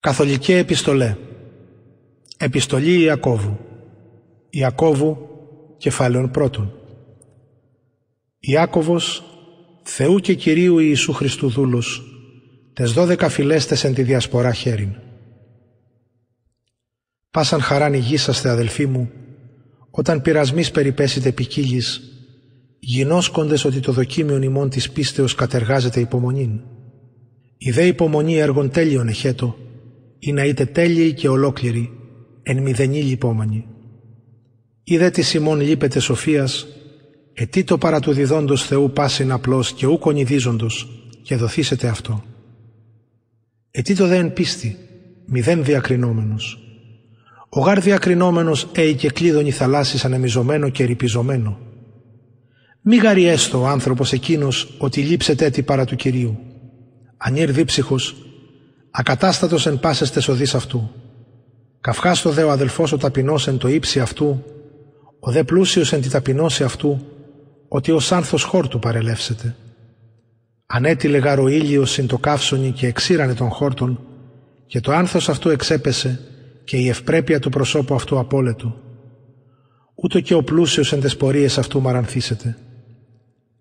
Καθολική Επιστολέ Επιστολή Ιακώβου Ιακώβου κεφάλαιον πρώτον Ιάκωβος Θεού και Κυρίου Ιησού Χριστού δούλος τες δώδεκα φυλέστες εν τη διασπορά χέριν. Πάσαν χαράν υγείσαστε αδελφοί μου όταν πειρασμής περιπέσετε ποικίλης γινώσκοντες ότι το δοκίμιον ημών της πίστεως κατεργάζεται υπομονήν. Η δε υπομονή έργων τέλειων εχέτω ή να είτε τέλειοι και ολόκληροι, εν μηδενή λυπόμανοι. Είδε τη ημών λείπεται σοφίας, ετί το παρά του διδόντος Θεού πάσιν απλός και ου κονιδίζοντος, και δοθήσετε αυτό. Ετί το δε εν πίστη, μηδέν διακρινόμενος. Ο γάρ διακρινόμενος έι και κλείδωνη θαλάσσης ανεμιζωμένο και ρηπιζωμένο. Μη γαρι έστω ο άνθρωπος εκείνος ότι λείψετε τι παρά του Κυρίου. Ανήρ δίψυχος, ακατάστατος εν πάσες τεσοδείς αυτού. Καυχάστο δε ο αδελφός ο ταπεινός εν το ύψη αυτού, ο δε πλούσιος εν τη ταπεινώση αυτού, ότι ως άνθος χόρτου παρελεύσετε. Ανέτειλε γαρο ήλιος συν το καύσονι και εξήρανε τον χόρτον, και το άνθος αυτού εξέπεσε και η ευπρέπεια του προσώπου αυτού απόλετο. Ούτω και ο πλούσιος εν τες πορείες αυτού μαρανθήσετε.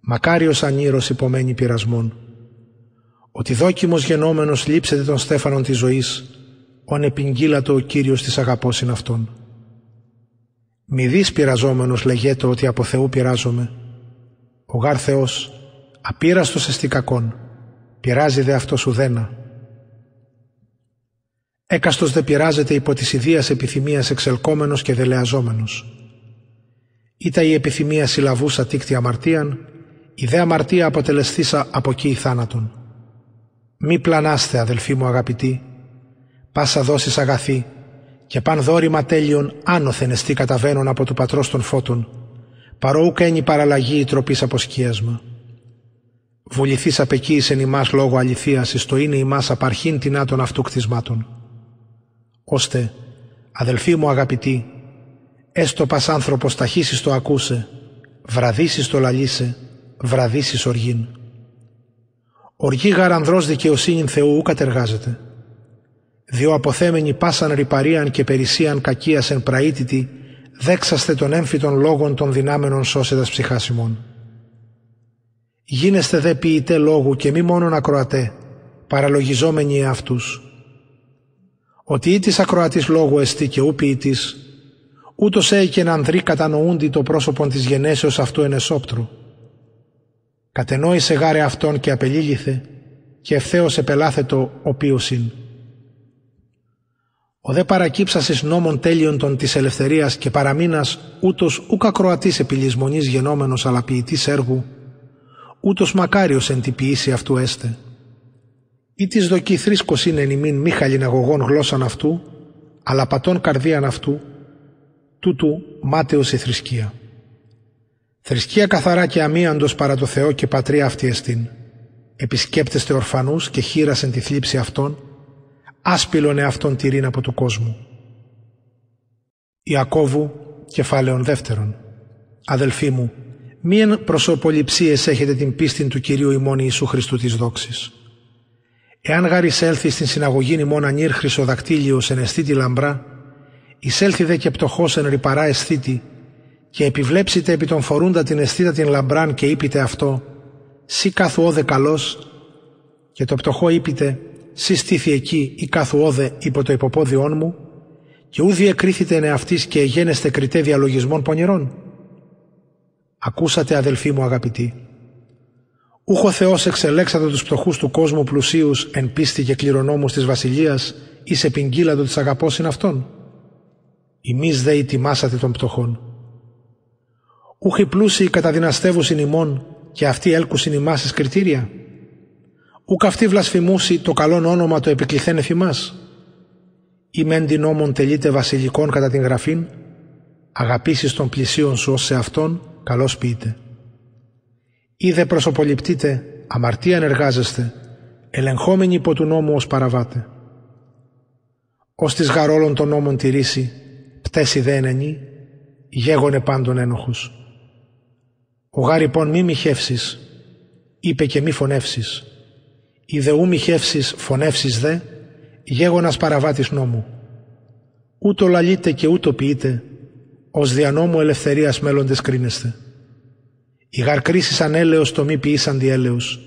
Μακάριος ανήρος υπομένει πειρασμών, ότι δόκιμος γενόμενος λείψετε τον στέφανον της ζωής, ον επιγγύλατο ο Κύριος της αγαπός είναι Αυτόν. Μη δεις πειραζόμενος λεγέτο ότι από Θεού πειράζομαι. Ο γάρ Θεός, απείραστος εστί κακόν, πειράζει δε αυτός ουδένα. Έκαστος δε πειράζεται υπό της ιδίας επιθυμίας εξελκόμενος και δελεαζόμενος. Ήτα η επιθυμία συλλαβούσα τίκτη αμαρτίαν, η δε αμαρτία αποτελεστήσα από εκεί θάνατον. Μη πλανάστε αδελφοί μου αγαπητοί, πάσα δόσεις αγαθή και παν δόρημα τέλειων άνωθεν εστί καταβαίνουν από του πατρός των φώτων, παρόουκ ένι παραλλαγή η τροπής από σκίασμα. Βουληθείς απεκοίησεν ημάς λόγω αληθείας, εις το είναι ημάς απαρχήν τεινά των αυτού κτισμάτων. Ώστε, αδελφοί μου αγαπητοί, έστω πας άνθρωπος ταχύσεις το ακούσε, βραδύσεις το λαλίσε, βραδύσεις οργήν. Οργή γαρανδρός δικαιοσύνην Θεού ου κατεργάζεται. Διό αποθέμενοι πάσαν ρηπαρίαν και περισσίαν κακίας εν πραήτητη, δέξαστε των έμφυτων λόγων των δυνάμενων σώσεδας ψυχάσιμων. Γίνεστε δε ποιητέ λόγου και μη μόνον ακροατέ, παραλογιζόμενοι εαυτούς. Ότι ή της ακροατής λόγου εστί και ου ποιητής, ούτως έικεν να ανδρεί κατανοούντι το πρόσωπον της γενέσεως αυτού εν εσόπτρου Κατενόησε γάρε αυτόν και απελήλυθε και ευθέως επελάθετο οποίωσιν. Ο δε παρακύψασης νόμων τέλειων των της ελευθερίας και παραμείνας ούτως ούκ ακροατής επιλυσμονής γενόμενος αλλά ποιητής έργου, ούτως μακάριος εν τη ποιήση αυτού έστε. Ή της δοκή θρίσκος είναι ημίν μη χαλιναγωγών γλώσσαν αυτού, αλλά πατών καρδίαν αυτού, τούτου μάταιος η θρησκεία. Θρησκεία καθαρά και αμίαντος παρά το Θεό και πατρία αυτή εστίν. Επισκέπτεστε ορφανούς και χείρασεν τη θλίψη αυτών, άσπηλον εαυτόν τυρήν από του κόσμου. Ιακώβου, κεφάλαιον δεύτερον. Αδελφοί μου, μίαν προσωποληψίες έχετε την πίστη του Κυρίου ημών Ιησού Χριστού της δόξης. Εάν έλθει στην συναγωγήν ημών ανήρ χρυσοδακτήλιος εν αισθήτη λαμπρά, εισέλθει δε και πτωχός εν ρηπαρά αισθήτη, και επιβλέψετε επί τον φορούντα την αισθήτα την λαμπράν και είπετε αυτό «Σι όδε καλός» και το πτωχό είπετε «Σι στήθη εκεί ή όδε υπό το υποπόδιόν μου» και ούδι εκρίθητε εαυτής και εγένεστε κριτέ διαλογισμών πονηρών. Ακούσατε αδελφοί μου αγαπητοί. Ούχο Θεός εξελέξατε τους πτωχούς του κόσμου πλουσίους εν πίστη και κληρονόμους της βασιλείας ή σε πηγγύλατο της αγαπώσιν αυτών. Ημείς δε τιμάσατε των πτωχών ούχοι πλούσιοι καταδυναστεύουσιν ημών και αυτοί έλκουσιν ημάς εις κριτήρια. Ούκ αυτοί βλασφημούσι το καλόν όνομα το επικληθέν εφημάς. Ή μεν την νόμων τελείται βασιλικών κατά την γραφήν, αγαπήσεις των πλησίων σου ως σε αυτόν, καλώς πείτε. Ή δε προσωποληπτείτε, αμαρτία εργάζεστε, ελεγχόμενοι υπό του νόμου ως παραβάτε. Ως της γαρόλων των νόμων τηρήσει, πτέσει δε ενενή, γέγονε πάντων ένοχους. Ο γάρυπον μη μοιχεύσεις, είπε και μη φωνεύσεις. Η ου μοιχεύσεις φωνεύσεις δε, γέγονας παραβάτης νόμου. Ούτω λαλείτε και ούτω ποιείτε, ως δια νόμου ελευθερίας μέλλοντες κρίνεστε. Οι γαρκρίσεις ανέλεος το μη ποιήσαν διέλεος.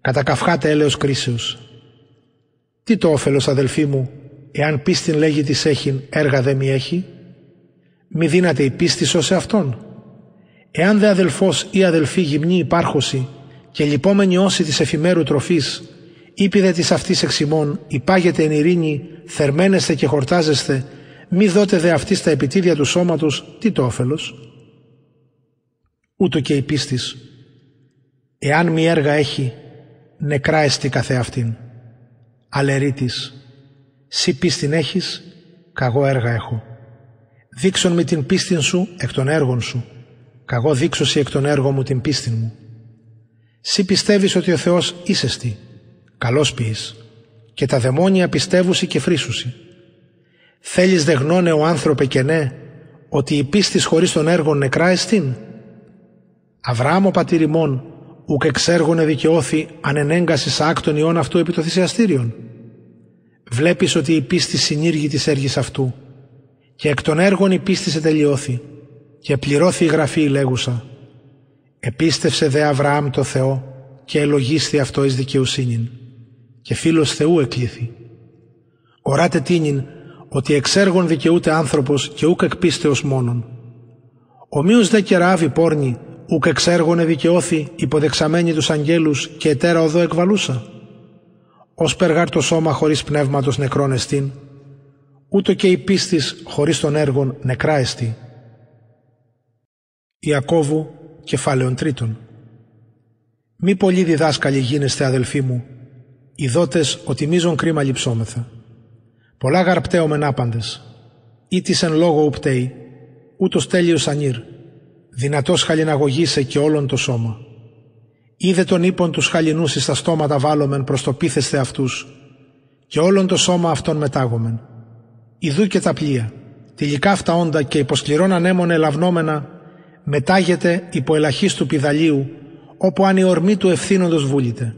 Κατακαυχάτε έλεος κρίσεως. Τι το όφελος αδελφοί μου, εάν πίστην λέγει της έχειν, έργα δε μη έχει. Μη δύναται η πίστη ως αυτόν. Εάν δε αδελφός ή αδελφή γυμνή υπάρχωση και λυπόμενη όση της εφημέρου τροφής, ήπιδε της αυτής εξημών, υπάγεται εν ειρήνη, θερμένεστε και χορτάζεστε, μη δότε δε αυτής στα επιτίδια του σώματος, τι το όφελος. Ούτω και η πίστης, εάν μη έργα έχει, νεκρά εστι καθεαυτήν. Αλερίτης, σύ πίστην έχεις, καγώ έργα έχω. Δείξον με την πίστην σου εκ των έργων σου, καγώ δείξωση εκ των έργων μου την πίστην μου. Σύ πιστεύεις ότι ο Θεός είσεστη, καλός ποιείς, και τα δαιμόνια πιστεύουσι και φρίσουσι. Θέλεις δε γνώνε ο άνθρωπε και ναι, ότι η πίστη χωρίς των έργων νεκρά εστίν; Αβραάμ ο πατήριμόν, ουκ εξέργωνε δικαιώθη ανενέγκαση άκτον ιών αυτού επί το θυσιαστήριον. Βλέπεις ότι η πίστη συνήργη της έργης αυτού και εκ των έργων η πίστη σε τελειώθη και πληρώθη η γραφή λέγουσα. Επίστευσε δε Αβραάμ το Θεό και ελογίσθη αυτό εις δικαιοσύνην και φίλος Θεού εκλήθη. Οράτε τίνην ότι εξέργων δικαιούται άνθρωπος και ούκ εκπίστεως μόνον. Ομοίως δε και ράβει πόρνη ούκ εξέργωνε δικαιώθη υποδεξαμένη τους αγγέλους και ετέρα οδό εκβαλούσα. Ως περγάρ το σώμα χωρίς πνεύματος νεκρόν εστίν, ούτω και η πίστης χωρίς των έργων νεκρά εστί. Ιακώβου κεφάλαιον τρίτον. Μη πολλοί διδάσκαλοι γίνεστε αδελφοί μου, ειδότες ότι μίζον κρίμα λυψόμεθα. Πολλά γαρπτέωμεν άπαντες, ή της εν λόγω ουπτέει, ούτως τέλειος ανήρ, δυνατός χαλιναγωγήσε και όλον το σώμα. Είδε τον ύπον τους χαλινούς εις τα στόματα βάλομεν προς το πίθεσθε αυτούς και όλον το σώμα αυτών μετάγομεν. Ιδού και τα πλοία, τυλικά αυτά όντα και υποσκληρών ανέμων ελαυνόμενα μετάγεται υπό ελαχίστου πιδαλίου όπου αν η ορμή του ευθύνοντος βούλητε.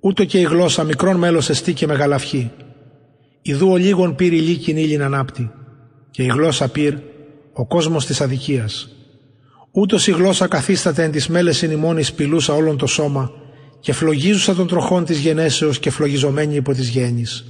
Ούτω και η γλώσσα μικρόν μέλος εστί και μεγαλαυχή. Ιδού ο λίγον πήρ η λύκην ήλιν ανάπτη και η γλώσσα πήρ ο κόσμος της αδικίας. Ούτως η γλώσσα καθίσταται εν της μέλες ημών σπηλούσα όλον το σώμα και φλογίζουσα των τροχών της γενέσεως και φλογιζομένη υπό της γέννης.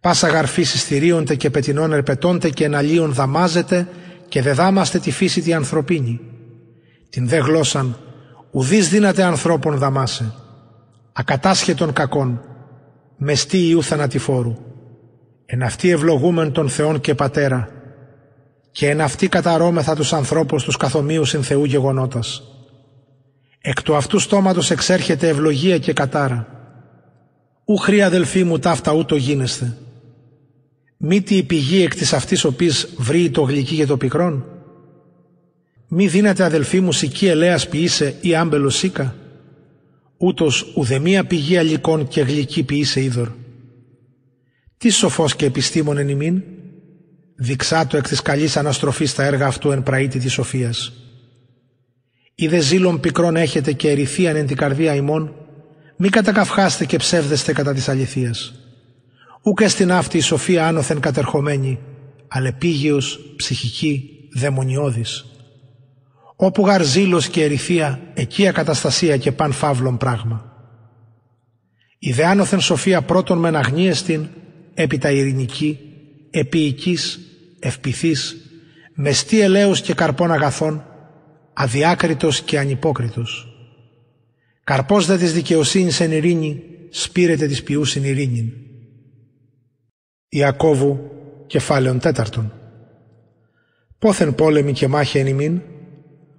Πάσα γαρφή συστηρίονται και πετινών ερπετώνται και εναλίων δαμάζεται και δεδάμαστε τη φύση τη ανθρωπίνη. Την δε γλώσσαν ουδείς δύναται ανθρώπων δαμάσε. Ακατάσχετον κακών, μεστή ιού θανατηφόρου. Εν αυτή ευλογούμεν τον Θεόν και Πατέρα, και εν αυτή καταρώμεθα τους ανθρώπους τους καθομοίους εν Θεού γεγονότας. Εκ του αυτού στόματος εξέρχεται ευλογία και κατάρα. Ου χρή αδελφοί μου ταύτα ούτω γίνεστε. Μήτι η πηγή εκ της αυτής οπής βρει το γλυκί και το πικρόν. Μη δύναται αδελφοί μου σική ελέας ποιήσε ή άμπελος σίκα. Ούτως ουδεμία πηγή αλικών και γλυκή ποιήσε είδωρ. Τι σοφός και επιστήμον εν ημίν, διξάτω εκ της καλής αναστροφής τα έργα αυτού εν πραήτη της σοφίας. Είδε ζήλων πικρών έχετε και ερηθίαν εν την καρδία ημών, μη κατακαυχάστε και ψεύδεστε κατά της αληθείας. Ούκ στην αυτή η σοφία άνωθεν κατερχομένη, αλεπίγειος, ψυχική, δαιμονιώδης. Όπου γαρ ζήλος και ερηθία, εκεί ακαταστασία και παν φαύλων πράγμα. Η δε άνωθεν σοφία πρώτον μεν αγνίεστην, έπειτα ειρηνική, επίοικης, ευπηθής, μεστή ελαίος και καρπών αγαθών, αδιάκριτος και ανυπόκριτος. Καρπός δε της δικαιοσύνης εν ειρήνη, σπήρεται της ποιούσιν ειρήνην. Ιακώβου, κεφάλαιον τέταρτον. Πόθεν πόλεμη και μάχη εν ημίν,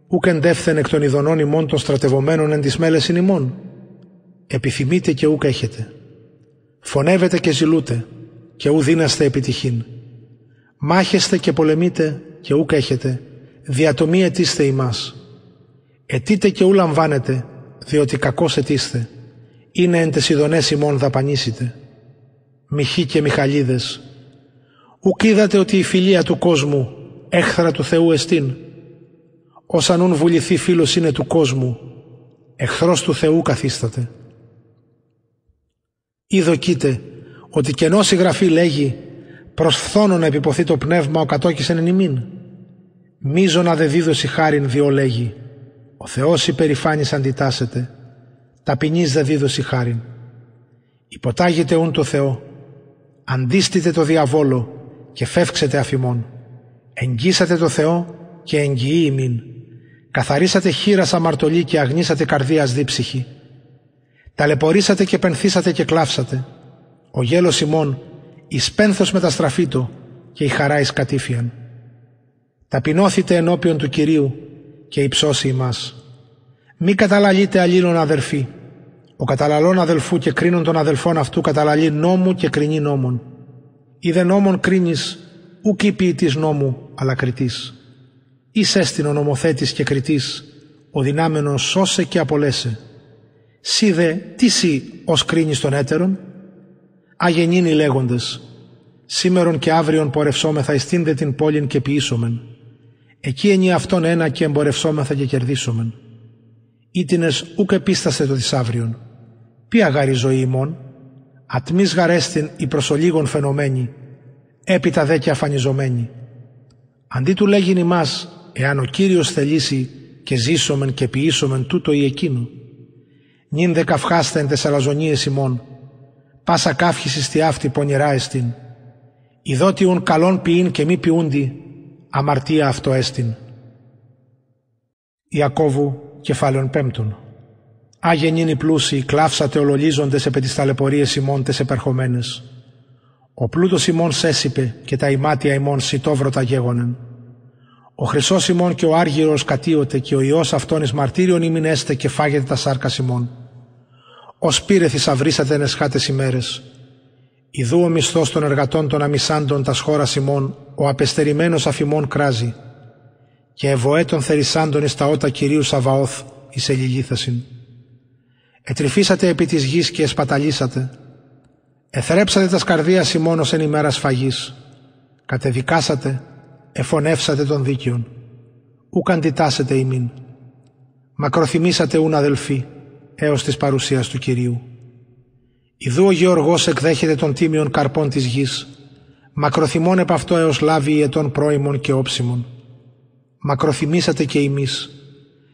ούκ εντεύθεν εκ των ειδονών ημών των στρατευωμένων εν της μέλες ημών. Επιθυμείτε και ούκ έχετε. Φωνεύετε και ζηλούτε, και ου δίναστε επιτυχήν. Μάχεστε και πολεμείτε και ούκ έχετε, διατομή ετήστε ημάς. Ετείτε και ου λαμβάνετε, διότι κακώς ετήστε. Είναι εν τες ειδονές ημών δαπανίσετε. Μιχοί και Μιχαλίδες. Ουκ είδατε ότι η φιλία του κόσμου έχθρα του Θεού εστίν. Ως ανούν βουληθεί φίλος είναι του κόσμου, εχθρός του Θεού καθίσταται. Είδο κοίτε ότι κενός η γραφή λέγει προς φθόνο να επιποθεί το πνεύμα ο κατόκισεν εν ημίν. Μίζωνα δε δίδωση χάριν διό λέγει. Ο Θεός υπερηφάνης αντιτάσσεται. Ταπεινής δε δίδωση χάριν. Υποτάγετε ούν το Θεό. Αντίστητε το διαβόλο και φεύξετε αφημών. Εγγύσατε το Θεό και εγγυεί ημίν. Καθαρίσατε χείρα αμαρτωλή και αγνίσατε καρδίας δίψυχη. Ταλαιπωρήσατε και πενθήσατε και κλάψατε. Ο γέλος ημών εις πένθος μεταστραφήτω και η χαρά εις κατήφιαν. Ταπεινώθητε ενώπιον του Κυρίου και υψώσει ημάς. Μη καταλαλείτε αλλήλων αδερφοί. Ο καταλαλών αδελφού και κρίνων των αδελφών αυτού καταλαλεί νόμου και κρινεί νόμων. Είδε νόμων κρίνεις ουκ ποιητής νόμου αλλά κριτής. Εις έστειν ο νομοθέτης και κριτής, ο δυνάμενος σώσε και απολέσε. Σίδε τι σύ ως κρίνεις των έτερων, αγενήνοι λέγοντες, σήμερον και αύριον πορευσόμεθα εις την πόλην και ποιήσομεν. Εκεί ενή αυτόν ένα και εμπορευσόμεθα και κερδίσομεν. Ήτινες ούκ επίσταστε το της αύριον. Ποια γάρι ζωή ημών, ατμής γαρέστην η προσολίγων φαινομένη, έπειτα δε και αφανιζομένη. Αντί του λέγειν ημάς, εάν ο Κύριος θελήσει και ζήσομεν και ποιήσομεν τούτο ή εκείνο. Νυν δε καυχάστε εν τες αλαζονίες ημών, πάσα καύχησης στη αυτή πονηρά εστίν. Ιδότι ουν καλόν ποιήν και μη ποιούντι, αμαρτία αυτό έστιν. Ιακώβου κεφάλαιον πέμπτον. Άγεν είναι οι πλούσιοι, κλάψατε ολολίζοντες επί τις ταλαιπωρίες ημών τες επερχομένες. Ο πλούτος ημών σέσιπε και τα ημάτια ημών σιτόβρωτα γέγονεν. Ο χρυσός ημών και ο άργυρος κατίωτε και ο ιός αυτόν εις μαρτύριον ημιν έστε και φάγετε τα σάρκας ημών. Ως πήρε θησαυρίσατε ενεσχάτες ημέρες. Ιδού ο μισθός των εργατών των αμισάντων τας χώρας ημών, ο απεστερημένος αφημών κράζει. Και ευωέ των θερισάντων εις τα ότα Κυρίου Σαβαώθ εις ελιλήθασιν. Ετρυφήσατε επί της γης και εσπαταλήσατε. Εθρέψατε τα σκαρδία ημών ως εν ημέρας φαγής. Κατεδικάσατε, εφωνεύσατε τον δίκαιον. Ουκ αντιτάσετε ημίν. Μακροθυμήσατε ούν αδελφοί, έως της παρουσίας του Κυρίου. Ιδού ο Γεωργός εκδέχεται των τίμιων καρπών της γης, μακροθυμών επ' αυτό έως λάβει η ετών πρώιμων και όψιμων. Μακροθυμήσατε και εμείς.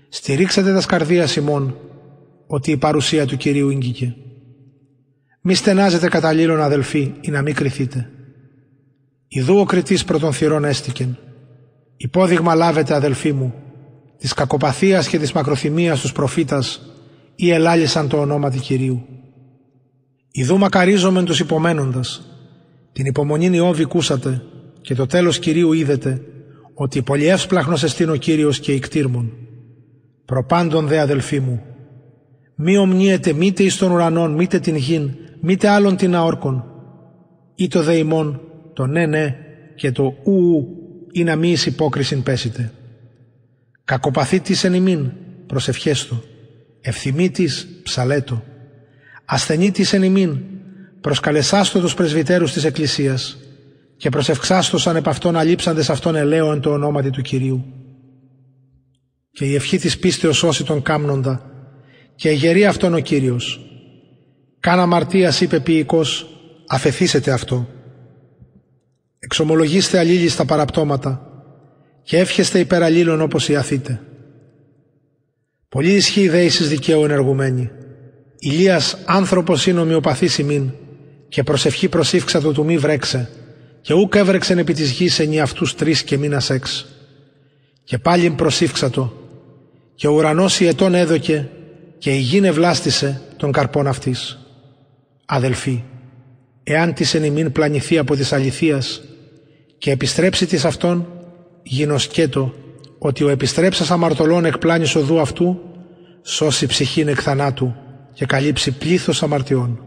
Στηρίξατε τα σκαρδία ημών, ότι η παρουσία του Κυρίου ήγγικε. Μη στενάζετε καταλήλων αδελφοί, ή να μην κρυθείτε. Ιδού ο κριτής πρώτων θυρών έστικεν. Υπόδειγμα λάβετε αδελφοί μου, της κακοπαθίας και της μακροθυμίας τους προφήτας, ή ελάλησαν το ονόμα του Κυρίου. Ιδού μακαρίζομεν τους υπομένοντας, την υπομονήν Ιώβη κούσατε και το τέλος Κυρίου είδετε, ότι πολυεύσπλαχνος εστίν ο Κύριος και ικτήρμον. Προπάντων δε αδελφοί μου, μη ομνίετε μήτε εις των ουρανών, μήτε την γην, μήτε άλλον την αόρκον, ή το δε ημών, το ναι ναι και το ου ου, ή να μη εις υπόκρισιν πέσετε. Κακοπαθήτης εν ημίν, προσευχέστο, ευθυμίτης ψαλέτο, ασθενήτης εν ημίν, προσκαλεσάστο τους πρεσβυτέρους της Εκκλησίας και προσευχάστοσαν επ' αυτόν αλείψαντες αυτόν ελαίο εν το ονόματι του Κυρίου. Και η ευχή της πίστεως σώσει τον κάμνοντα και εγερεί αυτόν ο Κύριος. Κάν αμαρτίας είπε ποιηκός, αφεθήσετε αυτό. Εξομολογήστε αλλήλοι στα παραπτώματα και εύχεστε υπέρ αλλήλων όπως ιαθείτε. Πολύ ισχύει δέησης δικαίου ενεργουμένη. Ηλίας άνθρωπος είναι ομοιοπαθής ημίν και προσευχή προσήφξατο του μη βρέξε και ούκ έβρεξεν επί της γης ενή αυτούς τρεις και μήνας έξ. Και πάλιν προσήφξατο και ο ουρανός η ετών έδωκε και η γη ευλάστησε τον καρπών αυτής. Αδελφοί, εάν της εν ημίν πλανηθεί από της αληθείας και επιστρέψει της αυτόν, γινωσκέτο ότι ο επιστρέψας αμαρτωλών εκ πλάνης οδού αυτού σώσει ψυχήν εκ θανάτου και καλύψει πλήθος αμαρτιών.